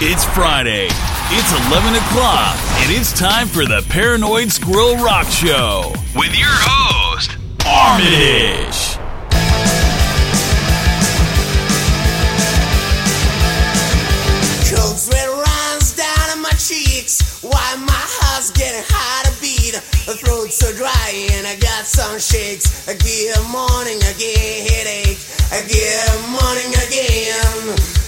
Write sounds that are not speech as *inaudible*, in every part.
It's Friday. It's 11 o'clock, and it's time for the Paranoid Squirrel Rock Show with your host, Armitage. Cold sweat runs down my cheeks while my heart's getting hard to beat. The throat's so dry and I got some shakes. I get morning again, headache. I get morning again.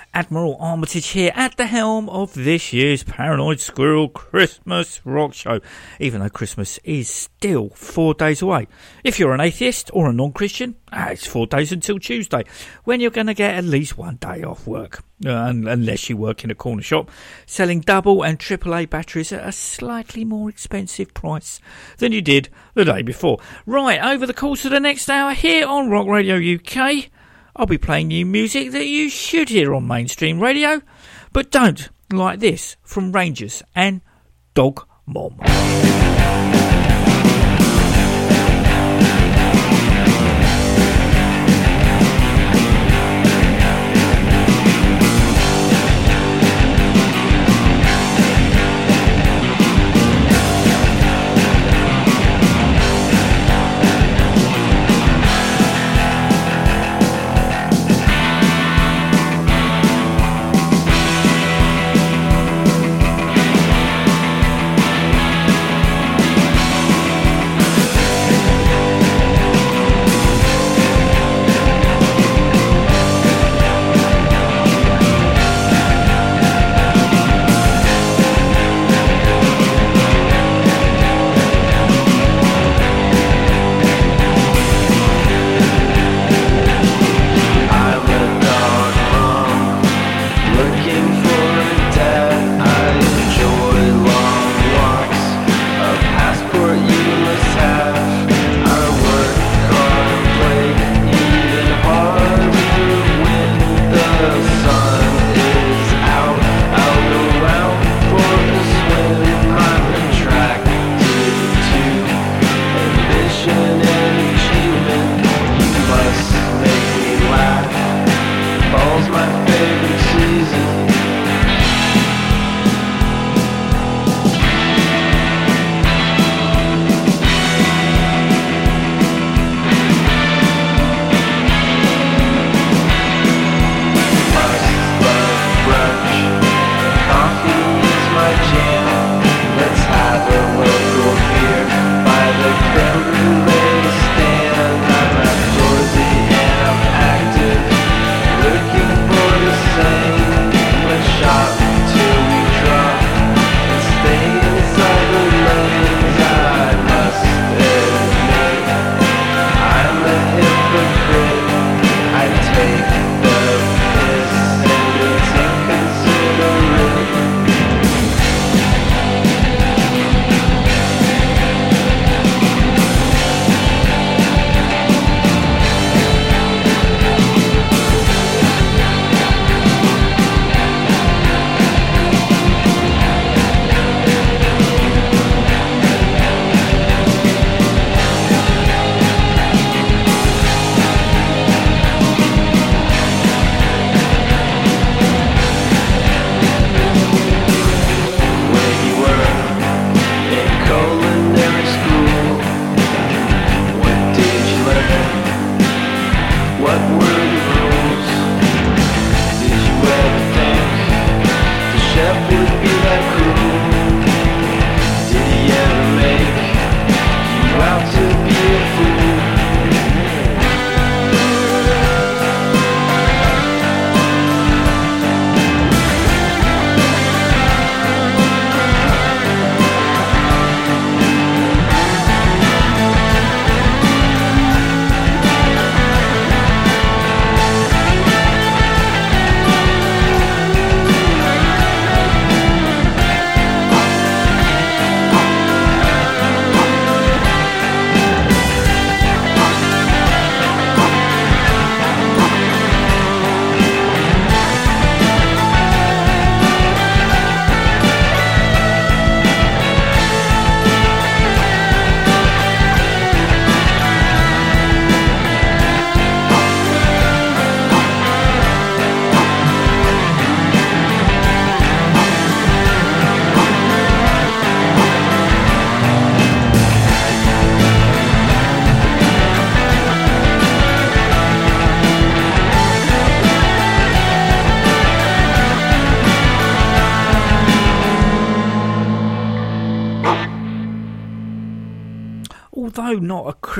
Admiral Armitage here at the helm of this year's Paranoid Squirrel Christmas Rock Show, even though Christmas is still four days away. If you're an atheist or a non-Christian, ah, it's four days until Tuesday, when you're going to get at least one day off work, uh, unless you work in a corner shop, selling double and triple A batteries at a slightly more expensive price than you did the day before. Right, over the course of the next hour here on Rock Radio UK, I'll be playing you music that you should hear on mainstream radio, but don't, like this from Rangers and Dog Mom.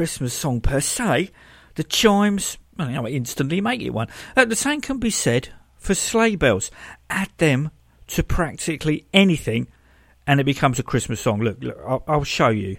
Christmas song per se, the chimes well, you know, instantly make it one. Uh, the same can be said for sleigh bells. Add them to practically anything, and it becomes a Christmas song. Look, look I'll, I'll show you.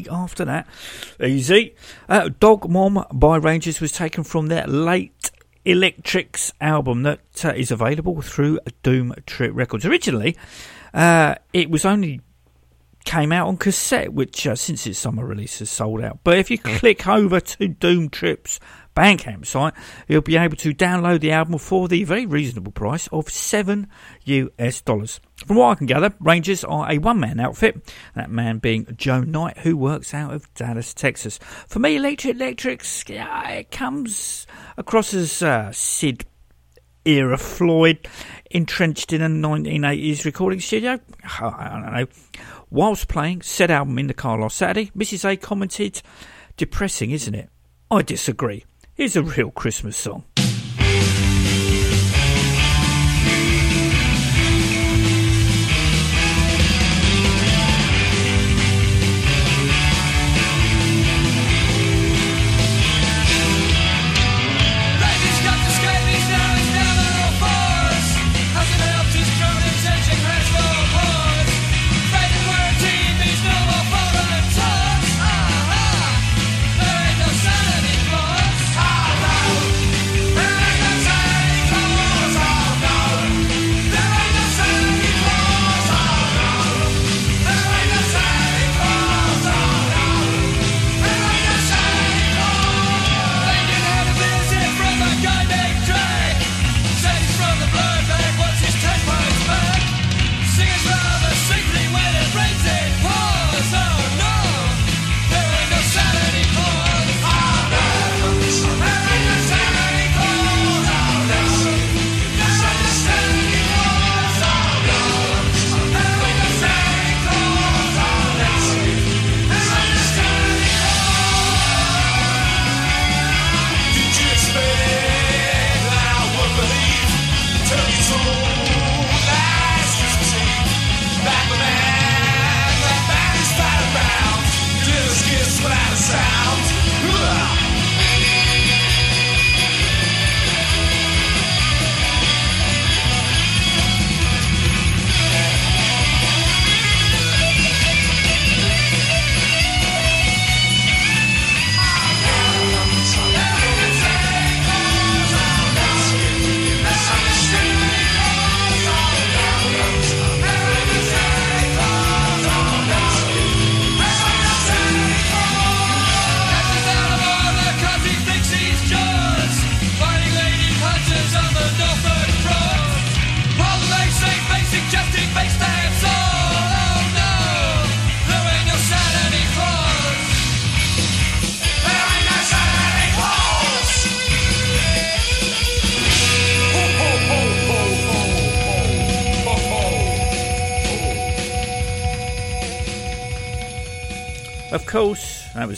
Don't after that. Easy. Uh, Dog Mom by Rangers was taken from their late Electrics album that uh, is available through Doom Trip Records. Originally, uh, it was only came out on cassette, which uh, since its summer release has sold out. But if you click over to Doom Trips Bandcamp site, you'll be able to download the album for the very reasonable price of seven US dollars. From what I can gather, Rangers are a one man outfit, that man being Joe Knight, who works out of Dallas, Texas. For me, Electric Electrics, yeah, it comes across as uh, Syd era Floyd entrenched in a 1980s recording studio. *sighs* I don't know. Whilst playing said album in the car last Saturday, Mrs. A commented, Depressing, isn't it? I disagree. Here's a real Christmas song.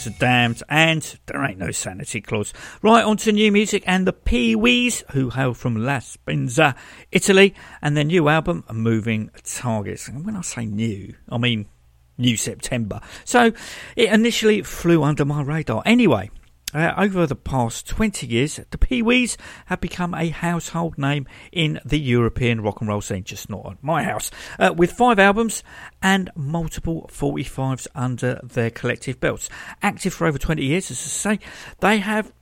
Damned, and there ain't no sanity clause. Right, on to new music and the Peawees, who hail from La Spezia, Italy, and their new album, Moving Targets. And when I say new, I mean new September. So it initially flew under my radar. Anyway, uh, over the past 20 years, the Peawees have become a household name in the European rock and roll scene, just not at my house, uh, with five albums and multiple 45s under their collective belts. Active for over 20 years, as I say, they have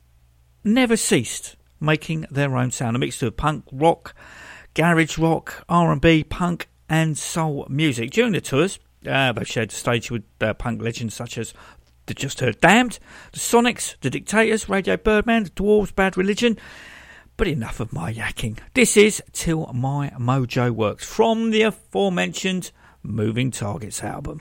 never ceased making their own sound, a mixture of punk, rock, garage rock, R&B, punk and soul music. During the tours, uh, they've shared the stage with uh, punk legends such as the Just Heard Damned, the Sonics, the Dictators, Radio Birdman, the Dwarves, Bad Religion. But enough of my yakking. This is Till My Mojo Works from the aforementioned Moving Targets album.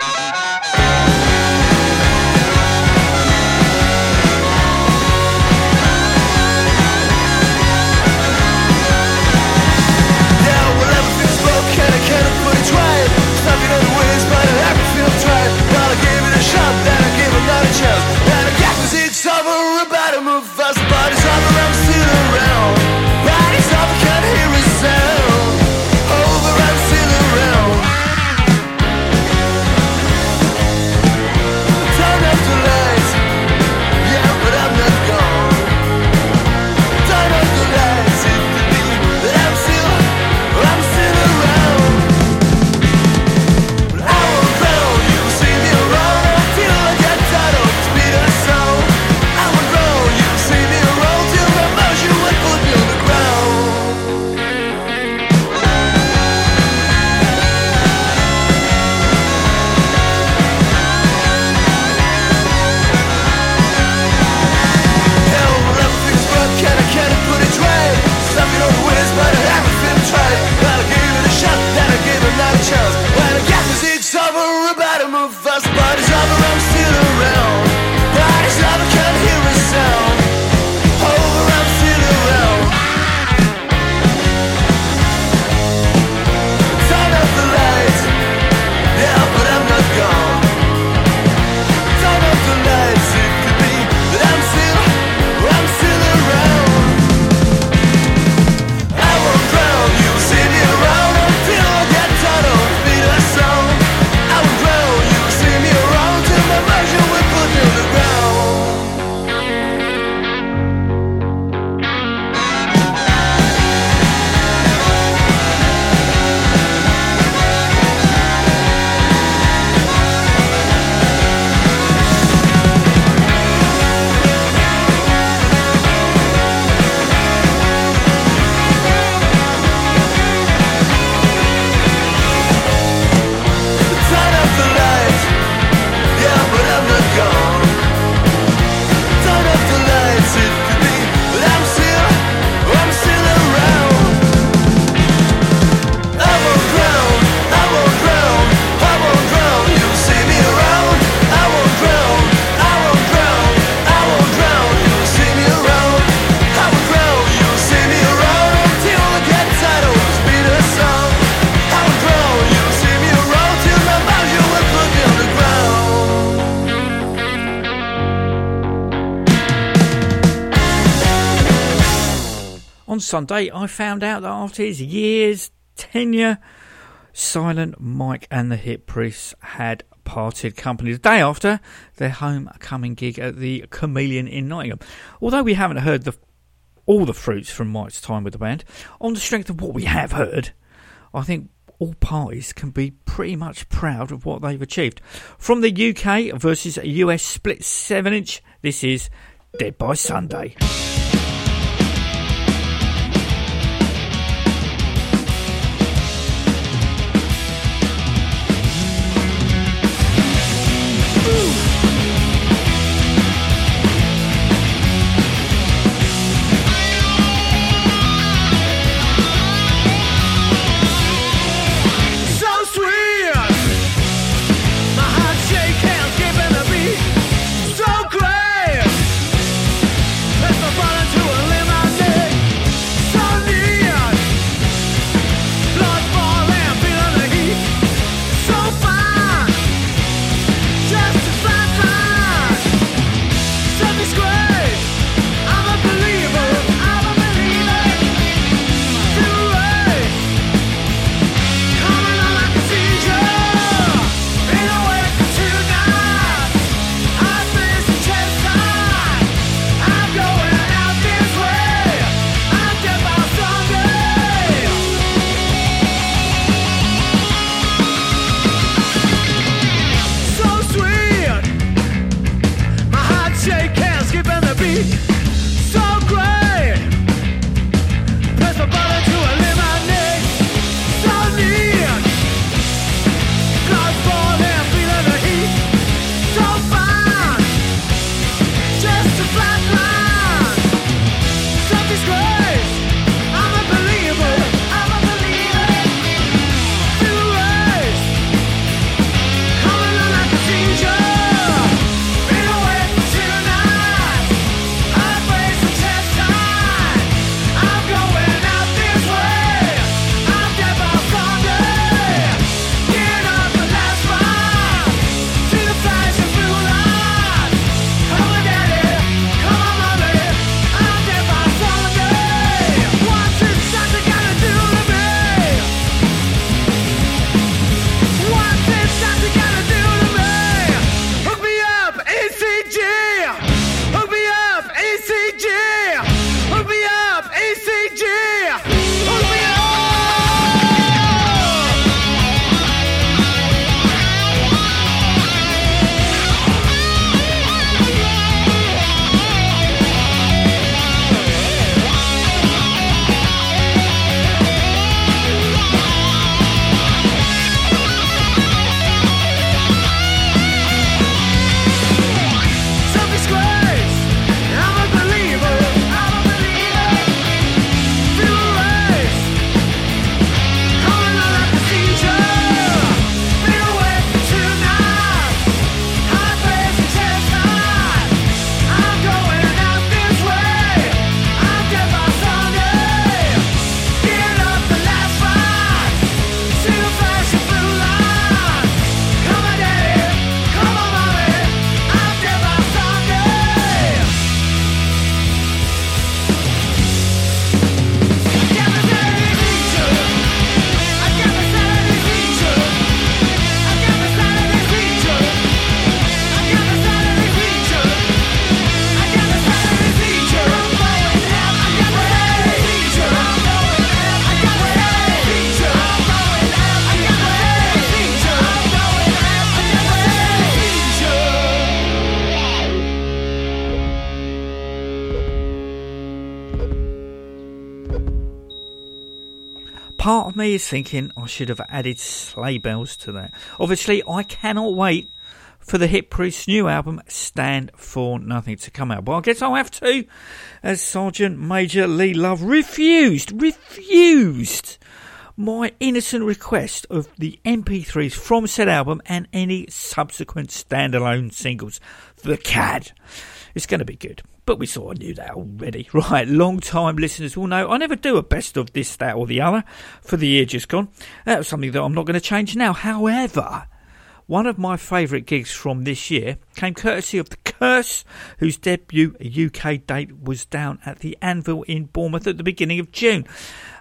Sunday, I found out that after his years tenure, Silent Mike and the Hip Priests had parted company the day after their homecoming gig at the Chameleon in Nottingham. Although we haven't heard the, all the fruits from Mike's time with the band, on the strength of what we have heard, I think all parties can be pretty much proud of what they've achieved. From the UK versus US split 7 inch, this is Dead by Sunday. Part of me is thinking I should have added sleigh bells to that. Obviously, I cannot wait for the Hip Priest's new album, Stand for Nothing, to come out. But I guess I'll have to, as Sergeant Major Lee Love refused, refused my innocent request of the MP3s from said album and any subsequent standalone singles. The CAD. It's going to be good. But we sort of knew that already. *laughs* Right, long time listeners will know I never do a best of this, that, or the other for the year just gone. That was something that I'm not going to change now. However, one of my favourite gigs from this year came courtesy of The Curse, whose debut UK date was down at the Anvil in Bournemouth at the beginning of June.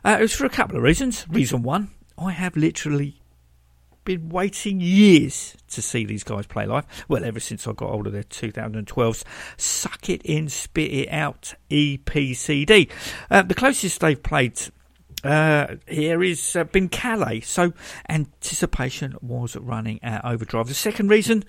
Uh, it was for a couple of reasons. Reason one, I have literally been waiting years to see these guys play live. Well, ever since I got hold of their 2012's Suck It In, Spit It Out EPCD. Uh, the closest they've played uh, here is uh, been Calais, so anticipation was running at overdrive. The second reason,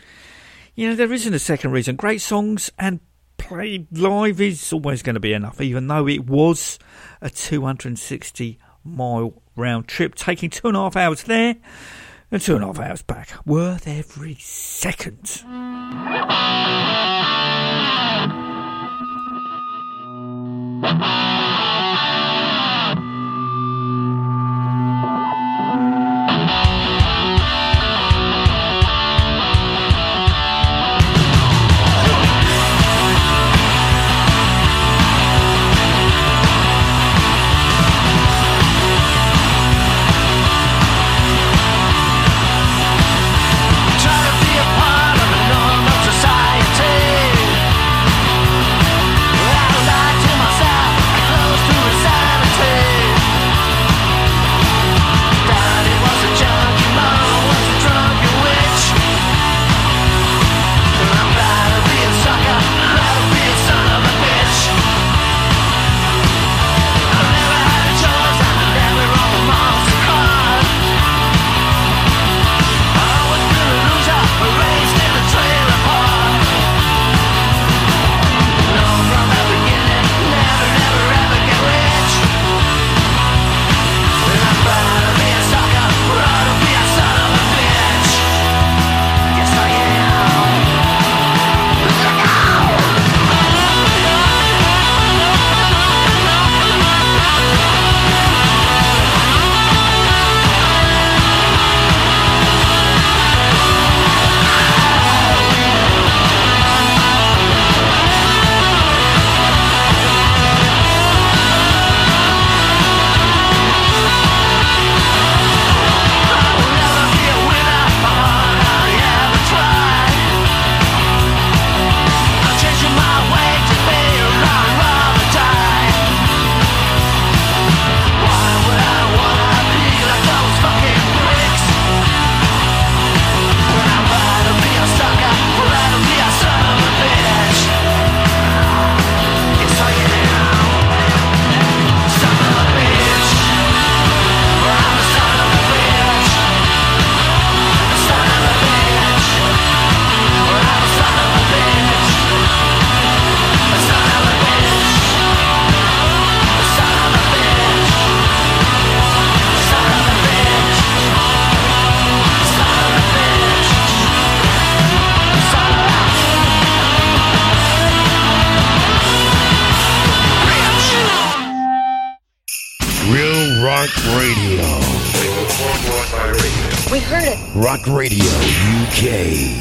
you know, there isn't a second reason. Great songs and played live is always going to be enough, even though it was a 260 mile round trip, taking two and a half hours there and two and a half hours back. Worth every second. *laughs* Radio UK.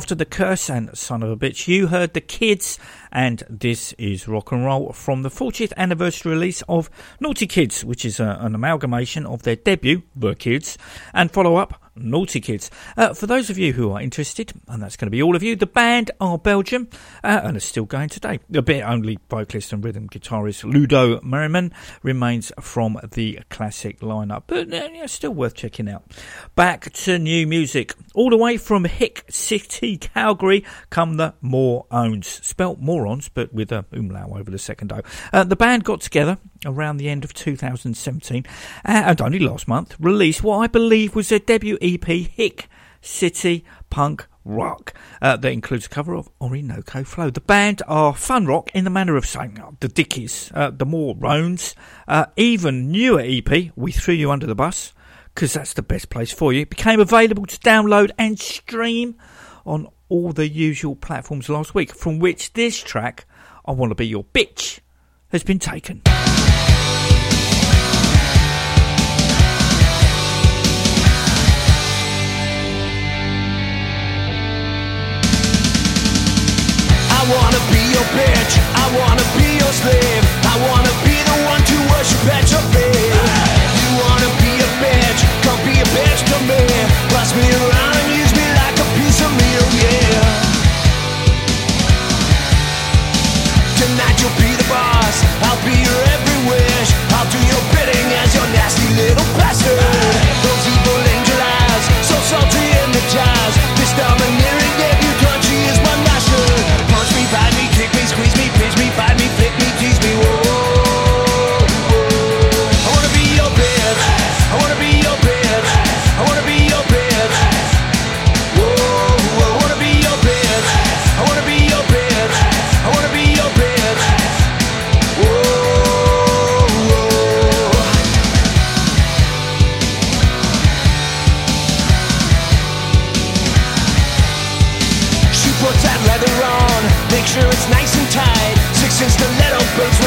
After the curse and son of a bitch, you heard the kids, and this is rock and roll from the 40th anniversary release of Naughty Kids, which is a, an amalgamation of their debut, The Kids, and follow up Naughty Kids. Uh, for those of you who are interested, and that's going to be all of you, the band are Belgium uh, and are still going today. A bit only vocalist and rhythm guitarist Ludo Mariman remains from the classic lineup, but uh, still worth checking out. Back to new music. All the way from Hick City, Calgary, come the Moröns. Spelt morons, but with a umlaut over the second O. Uh, the band got together around the end of 2017 uh, and only last month released what I believe was their debut EP, Hick City Punk Rock, uh, that includes a cover of Orinoco Flow. The band are fun rock in the manner of saying oh, the Dickies, uh, the Moröns, uh, even newer EP, We Threw You Under the Bus, because that's the best place for you, became available to download and stream on all the usual platforms last week, from which this track, I Want to Be Your Bitch, has been taken. I wanna be your bitch, I wanna be your slave. I wanna be the one to worship at your feet. You wanna be a bitch, come be a bitch to me. Pass me around salty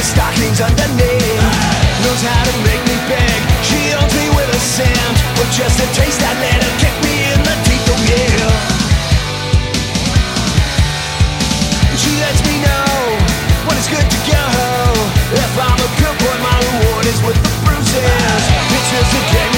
stockings underneath. Knows how to make me beg. She owns me with a cent, but just a taste that let her kick me in the teeth. Oh yeah. She lets me know when it's good to go. If I'm a good boy, my reward is with the bruises. Pictures a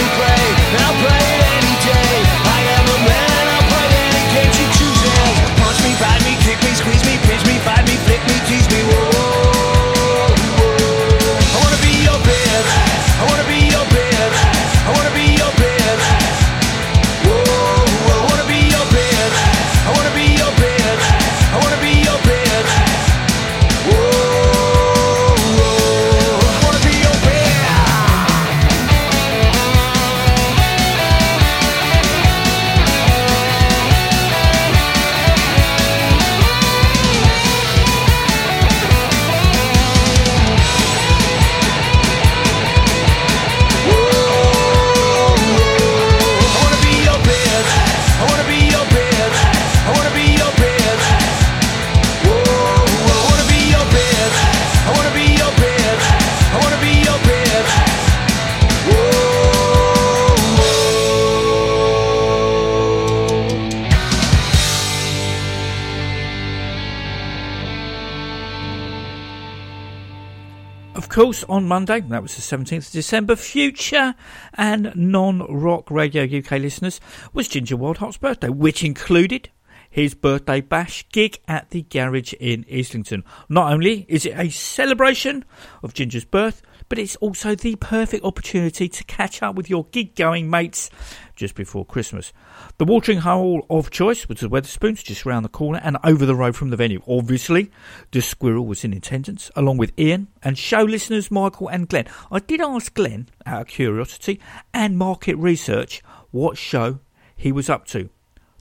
on Monday, that was the 17th of December, future and non rock radio UK listeners was Ginger Wildheart's birthday, which included his birthday bash gig at the garage in Islington. Not only is it a celebration of Ginger's birth, but it's also the perfect opportunity to catch up with your gig going mates just before Christmas. The watering hole of choice was the Wetherspoons just round the corner and over the road from the venue. Obviously, the squirrel was in attendance along with Ian and show listeners Michael and Glenn. I did ask Glenn, out of curiosity and market research, what show he was up to.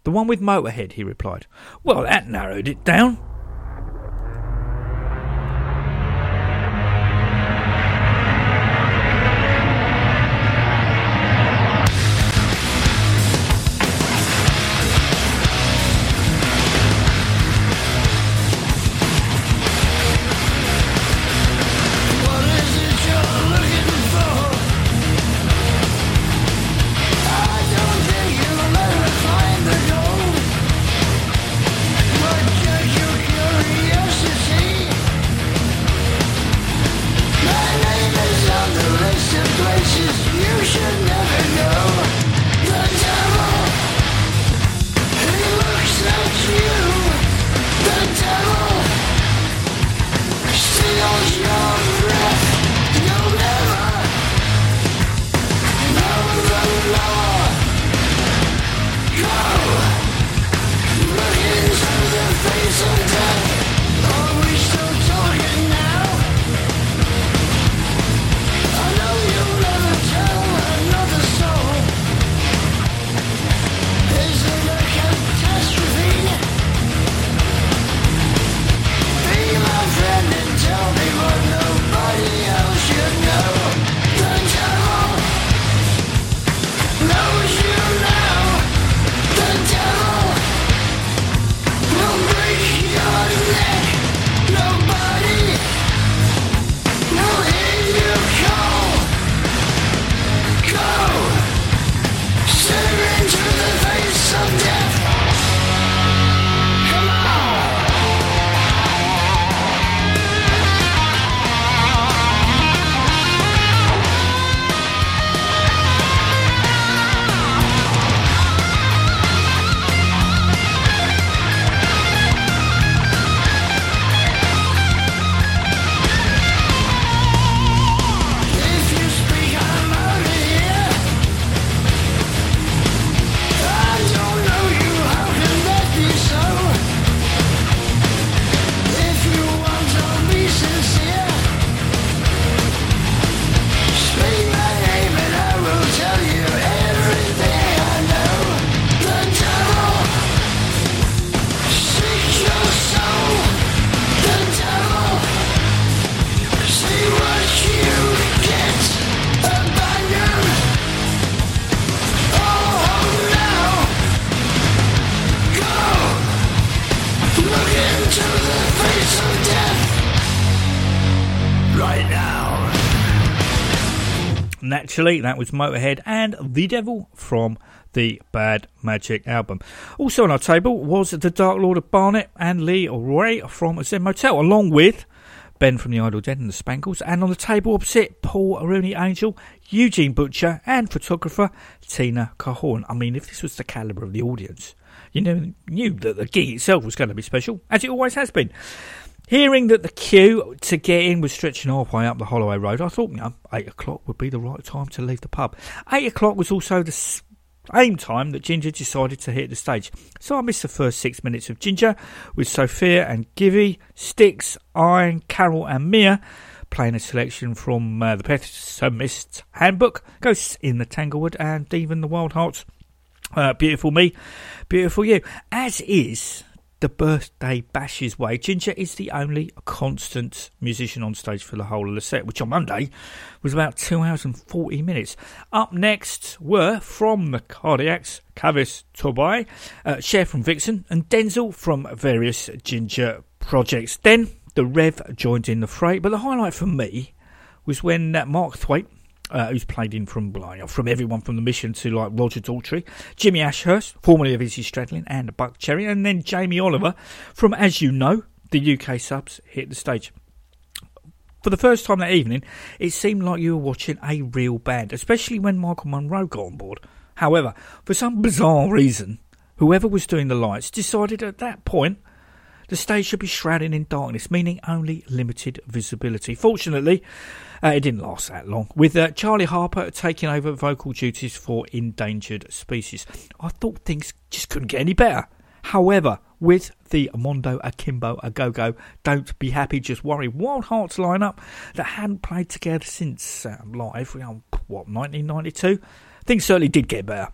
The one with Motörhead, he replied. Well, that narrowed it down. Naturally, that was Motörhead and The Devil from the Bad Magic album. Also on our table was The Dark Lord of Barnet and Lee Ray from Zen Motel, along with Ben from the Idle Dead and the Spangles, and on the table opposite, Paul Rooney Angel, Eugene Butcher, and photographer Tina Cahorn. I mean, if this was the calibre of the audience, you know, knew that the gig itself was going to be special, as it always has been. Hearing that the queue to get in was stretching halfway up the Holloway Road, I thought, you know, 8 o'clock would be the right time to leave the pub. 8 o'clock was also the same time that Ginger decided to hit the stage. So I missed the first six minutes of Ginger with Sophia and Givy, Sticks, Iron, Carol, and Mia playing a selection from uh, the Pessimist's Handbook, Ghosts in the Tanglewood, and even the Wildhearts. Uh, beautiful me, beautiful you. As is the birthday bashes way, Ginger is the only constant musician on stage for the whole of the set, which on Monday was about two hours and 40 minutes. Up next were from the Cardiacs, Kavus Torabi, uh, Cher from Vixen, and Denzel from various Ginger projects. Then the Rev joined in the fray, but the highlight for me was when uh, Mark Thwaite uh, who's played in from from everyone from the Mission to like Roger Daltrey, Jimmy Ashhurst, formerly of Izzy Stradlin, and Buckcherry, and then Jamie Oliver from As You Know, the UK subs hit the stage. For the first time that evening, it seemed like you were watching a real band, especially when Michael Monroe got on board. However, for some bizarre reason, whoever was doing the lights decided at that point the stage should be shrouded in darkness, meaning only limited visibility. Fortunately, uh, it didn't last that long, with uh, Charlie Harper taking over vocal duties for Endangered Species. I thought things just couldn't get any better. However, with the Mondo Akimbo A Go Go, Don't Be Happy, Just Worry Wildhearts lineup that hadn't played together since uh, live, know, what, 1992, things certainly did get better.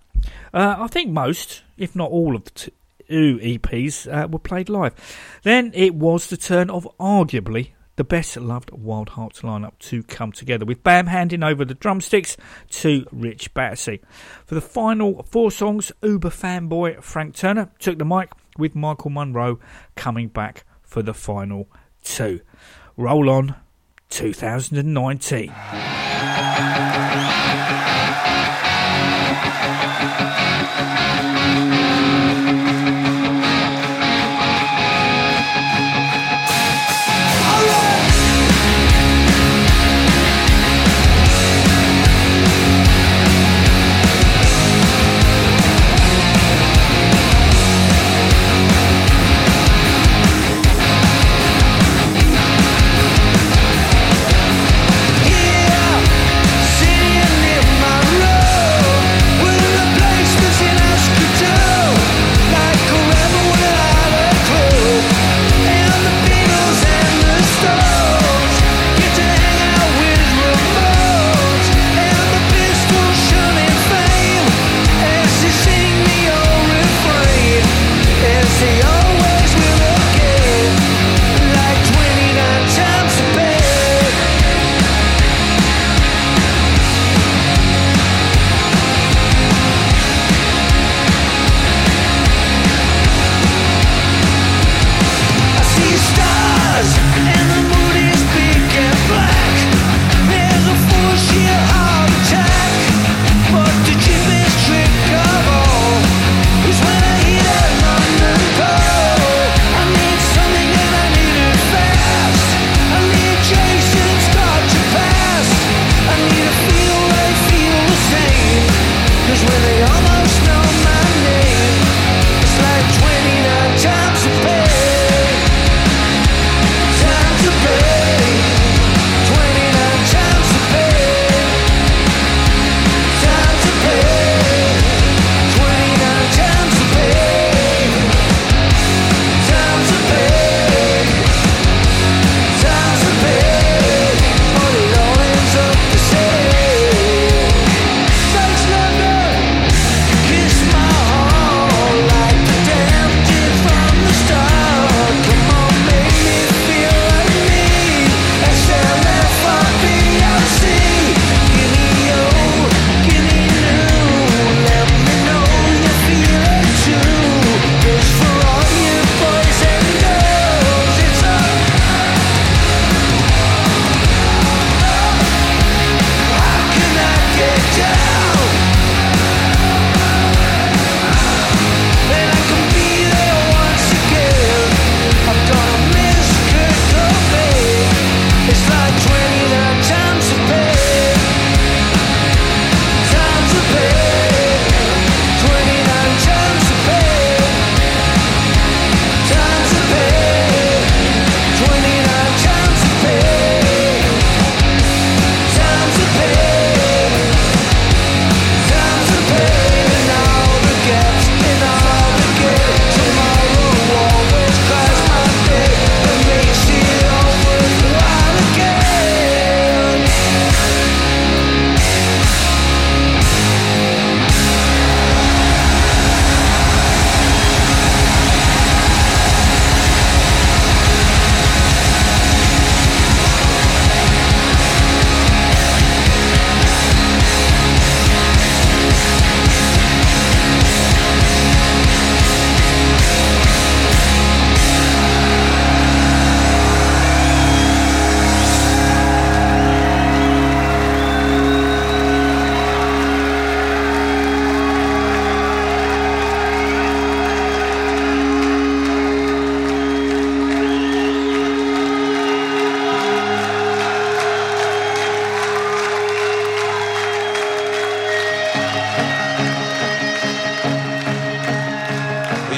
Uh, I think most, if not all of the two EPs, uh, were played live. Then it was the turn of arguably the best loved Wildhearts lineup to come together, with Bam handing over the drumsticks to Rich Battersby. For the final four songs, Uber fanboy Frank Turner took the mic, with Michael Monroe coming back for the final two. Roll on 2019.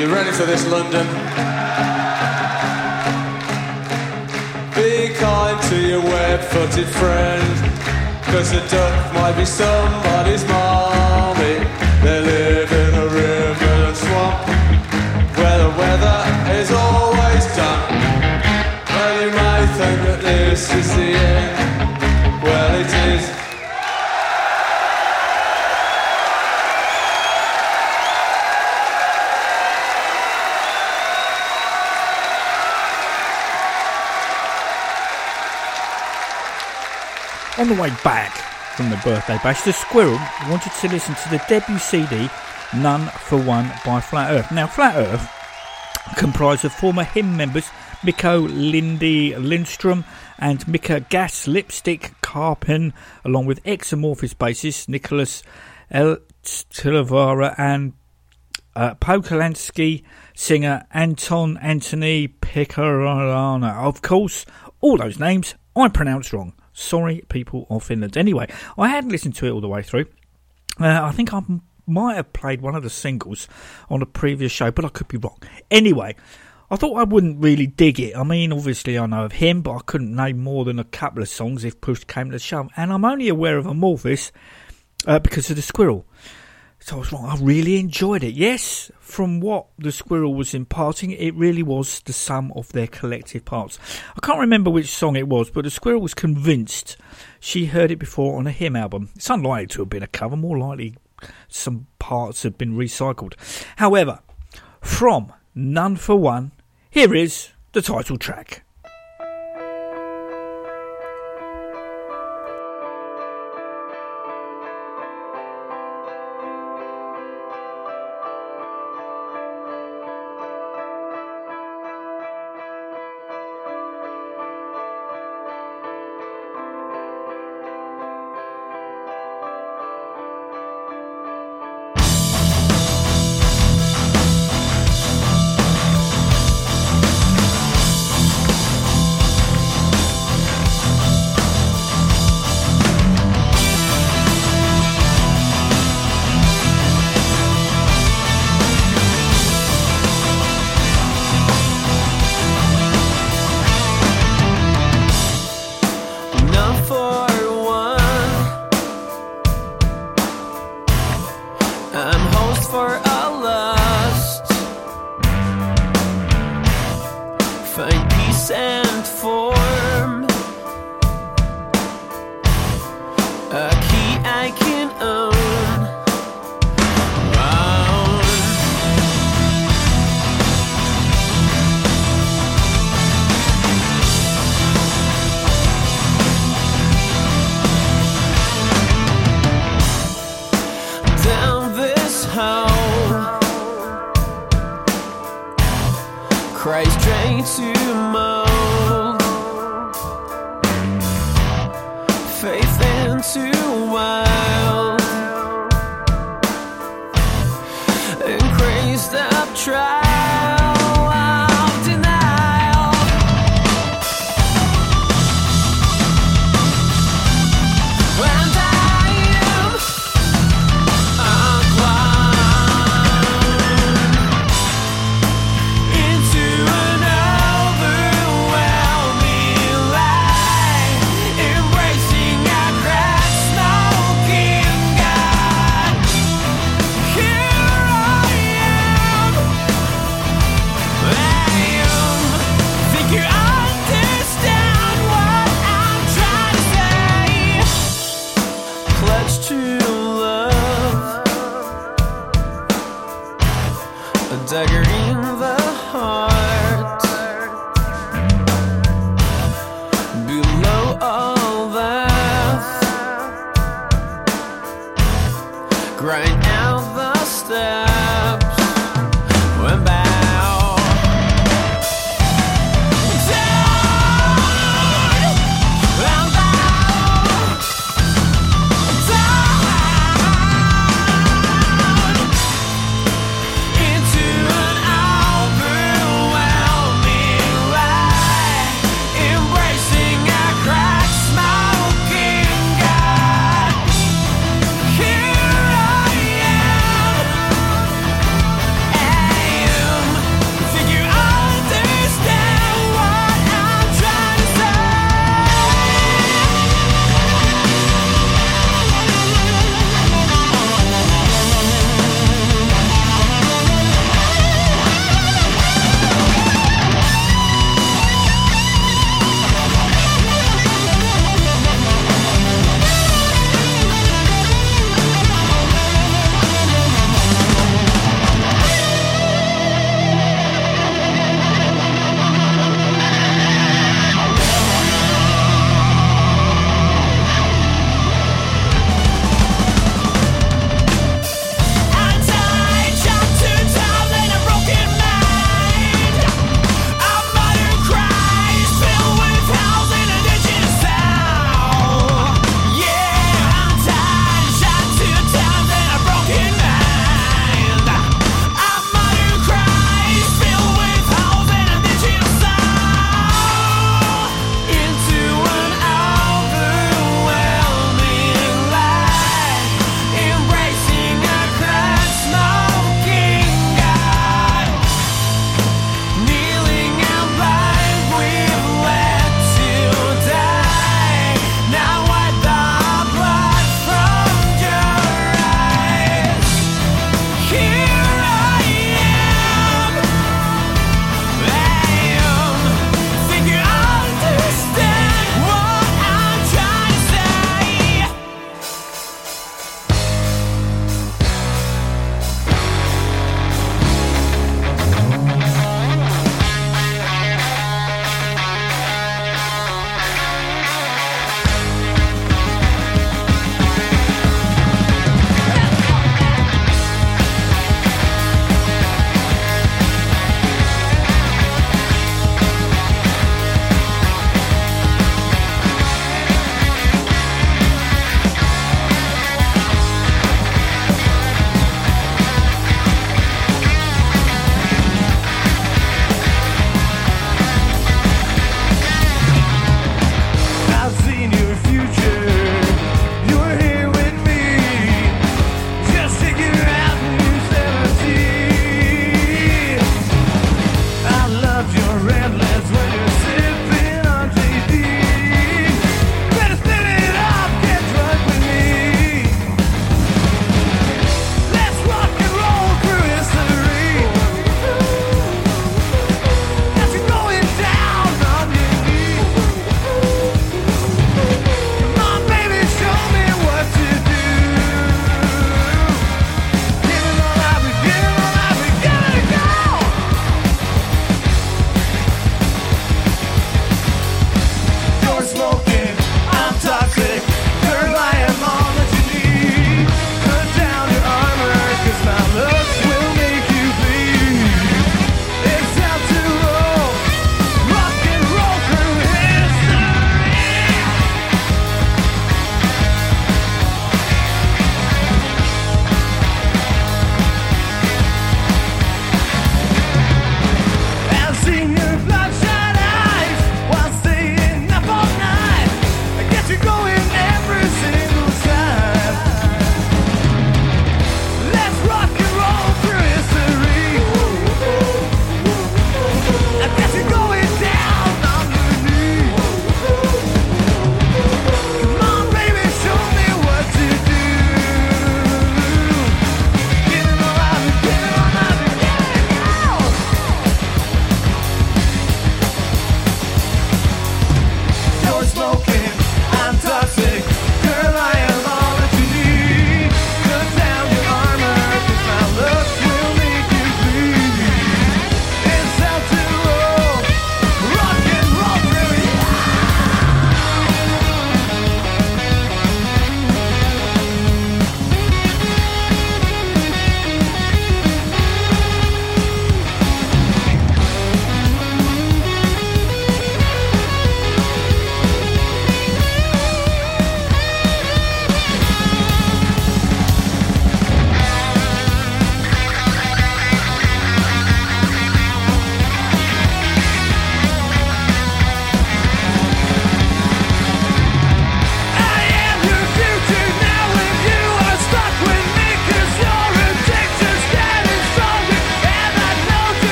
You ready for this, London? Be kind to your web-footed friend, cause a duck might be somebody's mommy. On the way back from the birthday bash, the squirrel wanted to listen to the debut CD None for One by Flat Earth. Now, Flat Earth comprised of former HIM members Mikko Lindy Lindstrom and Mika Gas Lipstick Carpen, along with ex-Amorphis bassist Nicholas El Tilavara and uh, singer Anton Anthony Pekarana. Of course, all those names I pronounced wrong. Sorry, people of Finland. Anyway, I hadn't listened to it all the way through. Uh, I think I might have played one of the singles on a previous show, but I could be wrong. Anyway, I thought I wouldn't really dig it. I mean, obviously I know of him, but I couldn't name more than a couple of songs if push came to shove. And I'm only aware of Amorphis uh, because of the squirrel. So I was wrong. I really enjoyed it. Yes, from what the squirrel was imparting, it really was the sum of their collective parts. I can't remember which song it was, but the squirrel was convinced she heard it before on a HIM album. It's unlikely to have been a cover, more likely some parts have been recycled. However, from None for One, here is the title track.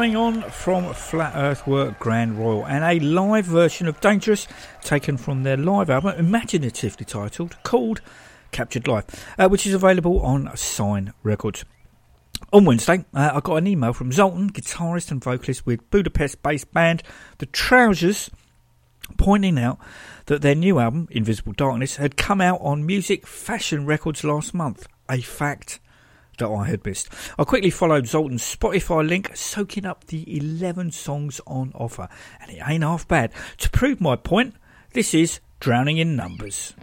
Following on from Flat Earth Work Grande Royale and a live version of Dangerous taken from their live album, imaginatively titled, called Captured Live, uh, which is available on Sign Records. On Wednesday, uh, I got an email from Zoltan, guitarist and vocalist with Budapest based band The Trousers, pointing out that their new album, Invisible Darkness, had come out on Music Fashion Records last month. A fact that I had missed. I quickly followed Zoltan's Spotify link, soaking up the 11 songs on offer, and it ain't half bad. To prove my point, this is Drowning in Numbers.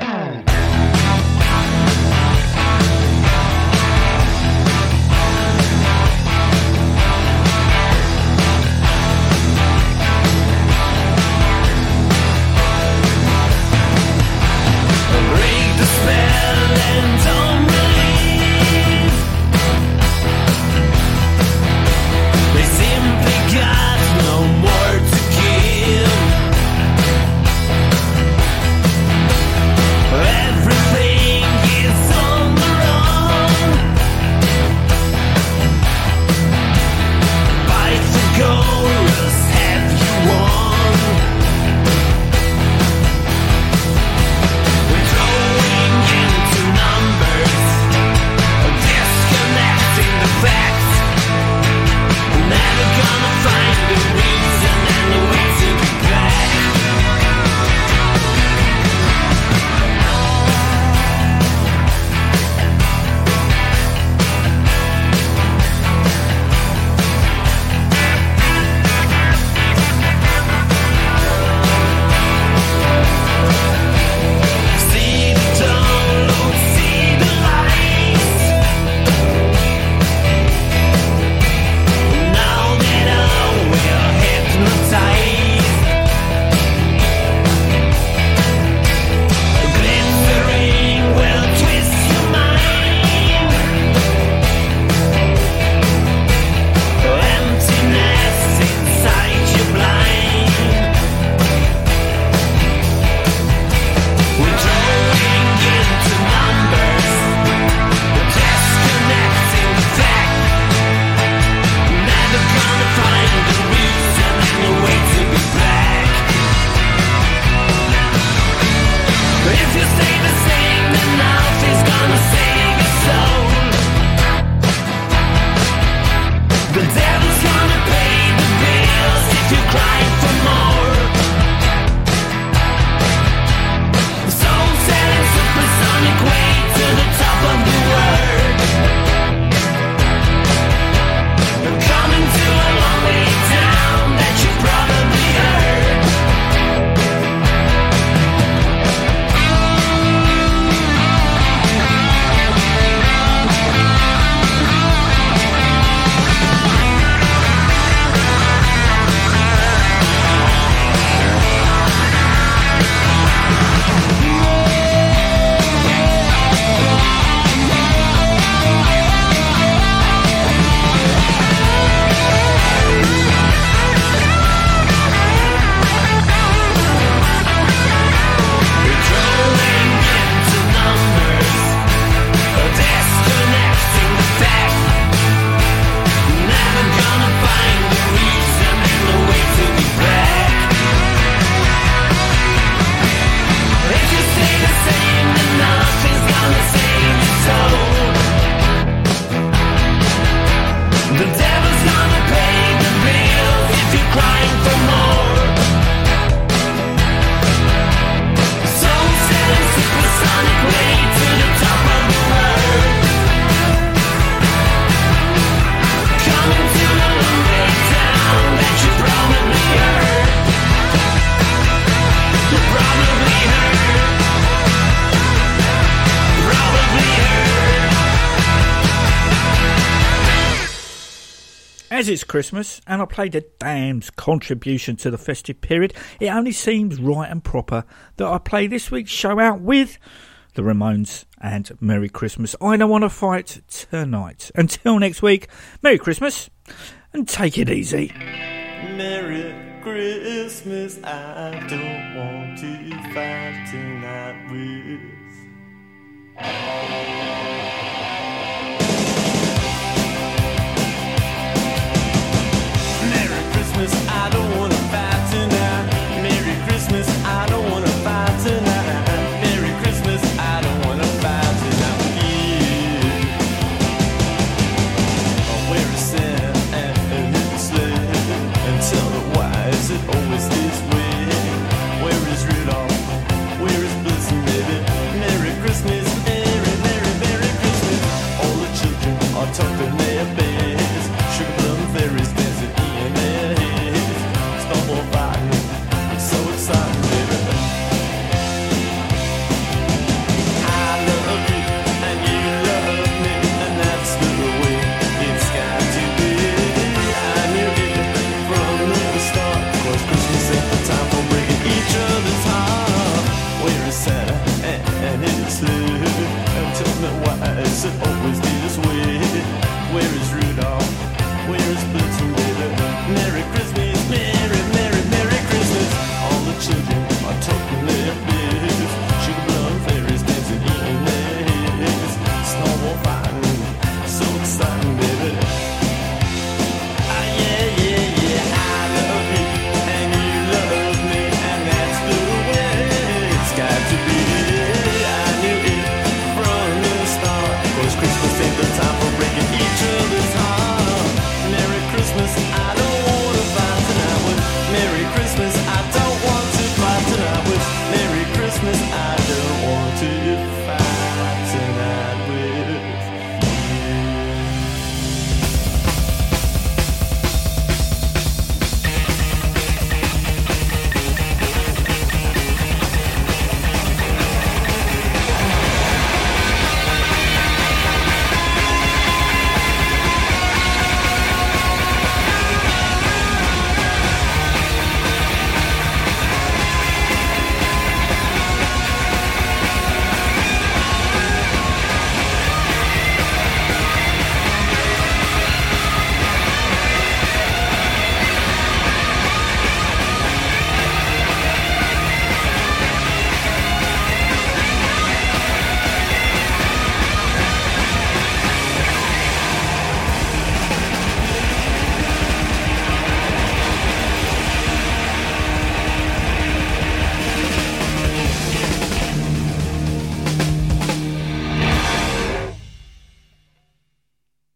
As it's Christmas and I played a Damned's contribution to the festive period, it only seems right and proper that I play this week's show out with the Ramones and Merry Christmas. I don't want to fight tonight. Until next week, Merry Christmas and take it easy. Merry Christmas, I don't want to fight tonight with Christmas I don't